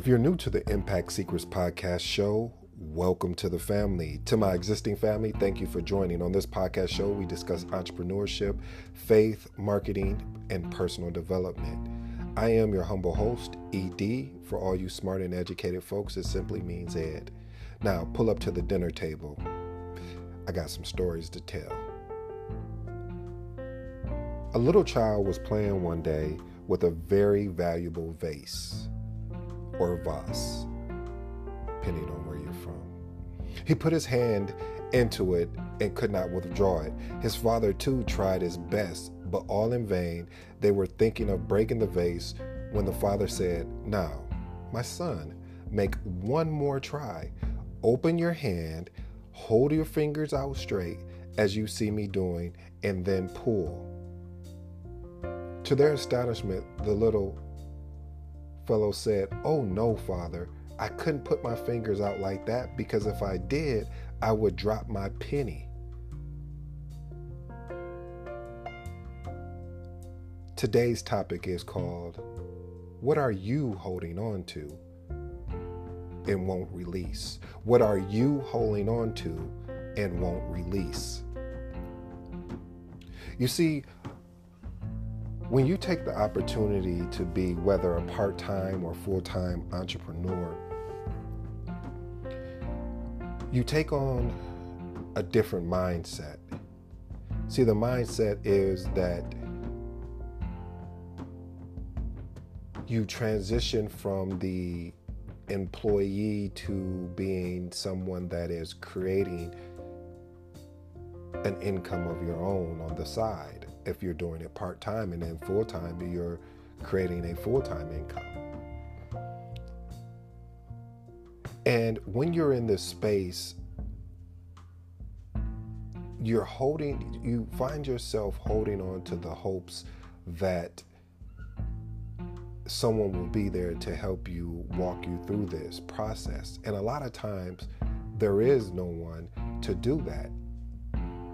If you're new to the Impact Secrets podcast show, welcome to the family. To my existing family, thank you for joining. On this podcast show, we discuss entrepreneurship, faith, marketing, and personal development. I am your humble host, ED. For all you smart and educated folks, it simply means Ed. Now, pull up to the dinner table. I got some stories to tell. A little child was playing one day with a very valuable vase or vase, depending on where you're from. He put his hand into it and could not withdraw it. His father, too, tried his best, but all in vain. They were thinking of breaking the vase when the father said, Now, my son, make one more try. Open your hand, hold your fingers out straight as you see me doing, and then pull. To their astonishment, the little fellow said, Oh no, father, I couldn't put my fingers out like that because if I did, I would drop my penny. Today's topic is called What Are You Holding On to and Won't Release? What are you holding on to and won't release? You see, when you take the opportunity to be whether a part time or full time entrepreneur, you take on a different mindset. See, the mindset is that you transition from the employee to being someone that is creating an income of your own on the side if you're doing it part time, and then full time, you're creating a full time income. And when you're in this space, you're holding, you find yourself holding on to the hopes that someone will be there to help you walk you through this process. And a lot of times, there is no one to do that.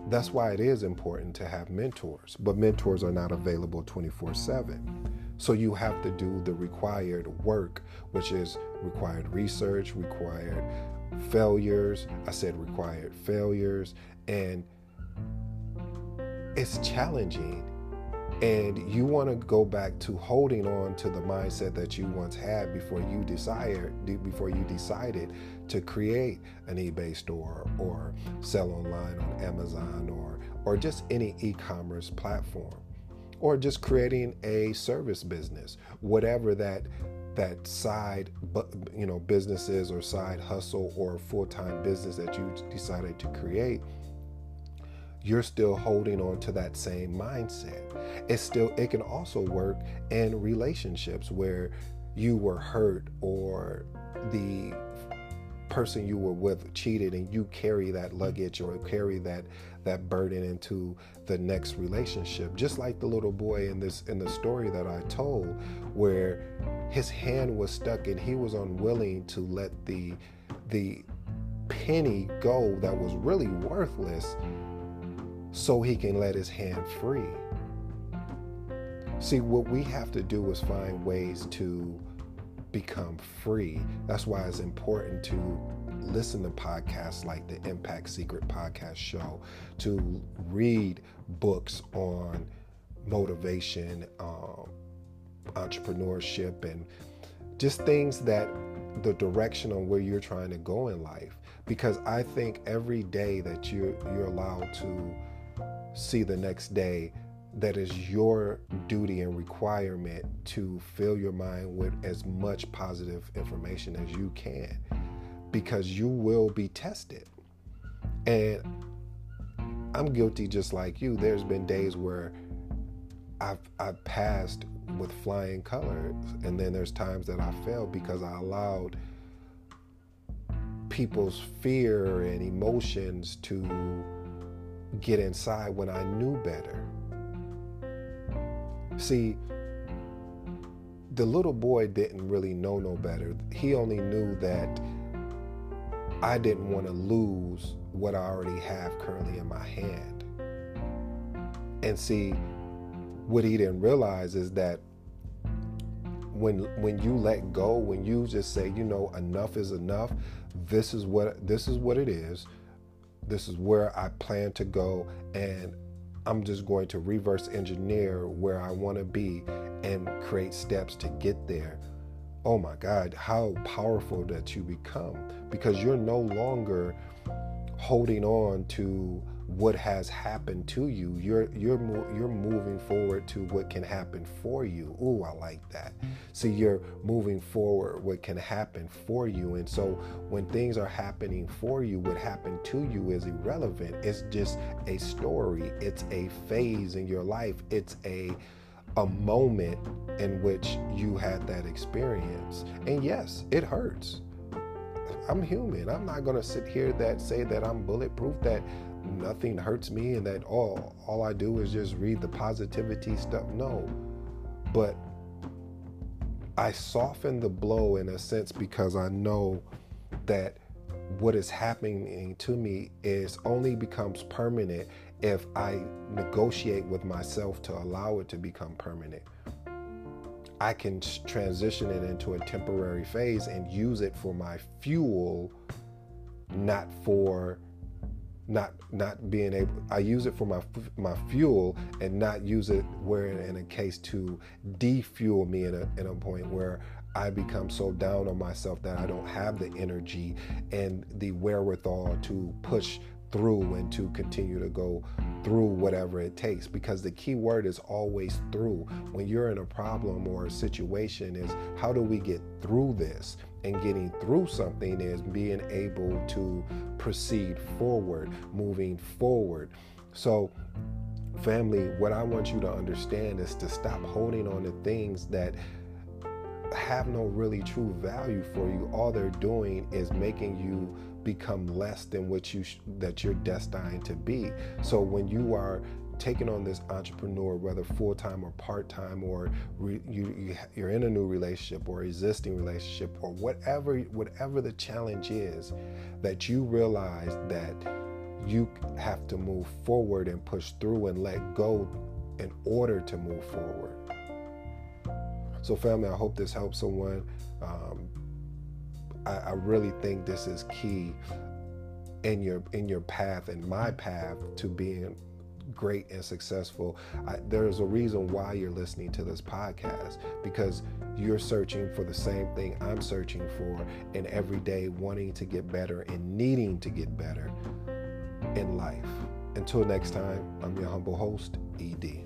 That's why it is important to have mentors, but mentors are not available 24 7. So you have to do the required work, which is required research, required failures. I said required failures, and it's challenging. And you want to go back to holding on to the mindset that you once had before you desired, before you decided to create an eBay store or sell online on Amazon or or just any e-commerce platform or just creating a service business whatever that that side you know businesses or side hustle or full-time business that you decided to create you're still holding on to that same mindset. It's still it can also work in relationships where you were hurt or the person you were with cheated and you carry that luggage or carry that that burden into the next relationship. Just like the little boy in this in the story that I told where his hand was stuck and he was unwilling to let the the penny go that was really worthless so he can let his hand free see what we have to do is find ways to become free. That's why it's important to listen to podcasts like the Impact Secret Podcast Show, to read books on motivation, um, entrepreneurship, and just things that the direction on where you're trying to go in life. Because I think every day that you're you're allowed to see the next day that is your duty and requirement to fill your mind with as much positive information as you can because you will be tested. And I'm guilty just like you. There's been days where I've I've passed with flying colors and then there's times that I failed because I allowed people's fear and emotions to get inside when I knew better. See, the little boy didn't really know no better. He only knew that I didn't want to lose what I already have currently in my hand. And see, what he didn't realize is that when when you let go, when you just say, you know, enough is enough, this is what this is what it is. This is where I plan to go and I'm just going to reverse engineer where I want to be and create steps to get there. Oh my God, how powerful that you become because you're no longer holding on to what has happened to you. You're you're you're moving forward to what can happen for you. Ooh, I like that. See, you're moving forward what can happen for you. And so when things are happening for you, what happened to you is irrelevant. It's just a story. It's a phase in your life. It's a a moment in which you had that experience. And yes, it hurts. I'm human. I'm not going to sit here that say that I'm bulletproof that nothing hurts me and that all all I do is just read the positivity stuff. No. But I soften the blow in a sense because I know that what is happening to me is only becomes permanent if I negotiate with myself to allow it to become permanent. I can transition it into a temporary phase and use it for my fuel, not for not not being able I use it for my my fuel and not use it where in a case to defuel me in a in a point where I become so down on myself that I don't have the energy and the wherewithal to push through and to continue to go through whatever it takes. Because the key word is always through. When you're in a problem or a situation is how do we get through this and getting through something is being able to proceed forward, moving forward. So, family, what I want you to understand is to stop holding on to things that have no really true value for you. All they're doing is making you become less than what you sh- that you're destined to be. So when you are taking on this entrepreneur, whether full time or part time, or re, you, you are in a new relationship or existing relationship, or whatever whatever the challenge is, that you realize that you have to move forward and push through and let go in order to move forward. So, family, I hope this helps someone. Um, I, I really think this is key in your in your path and my path to being great and successful. I, there's a reason why you're listening to this podcast because you're searching for the same thing I'm searching for, and every day wanting to get better and needing to get better in life. Until next time, I'm your humble host, ED.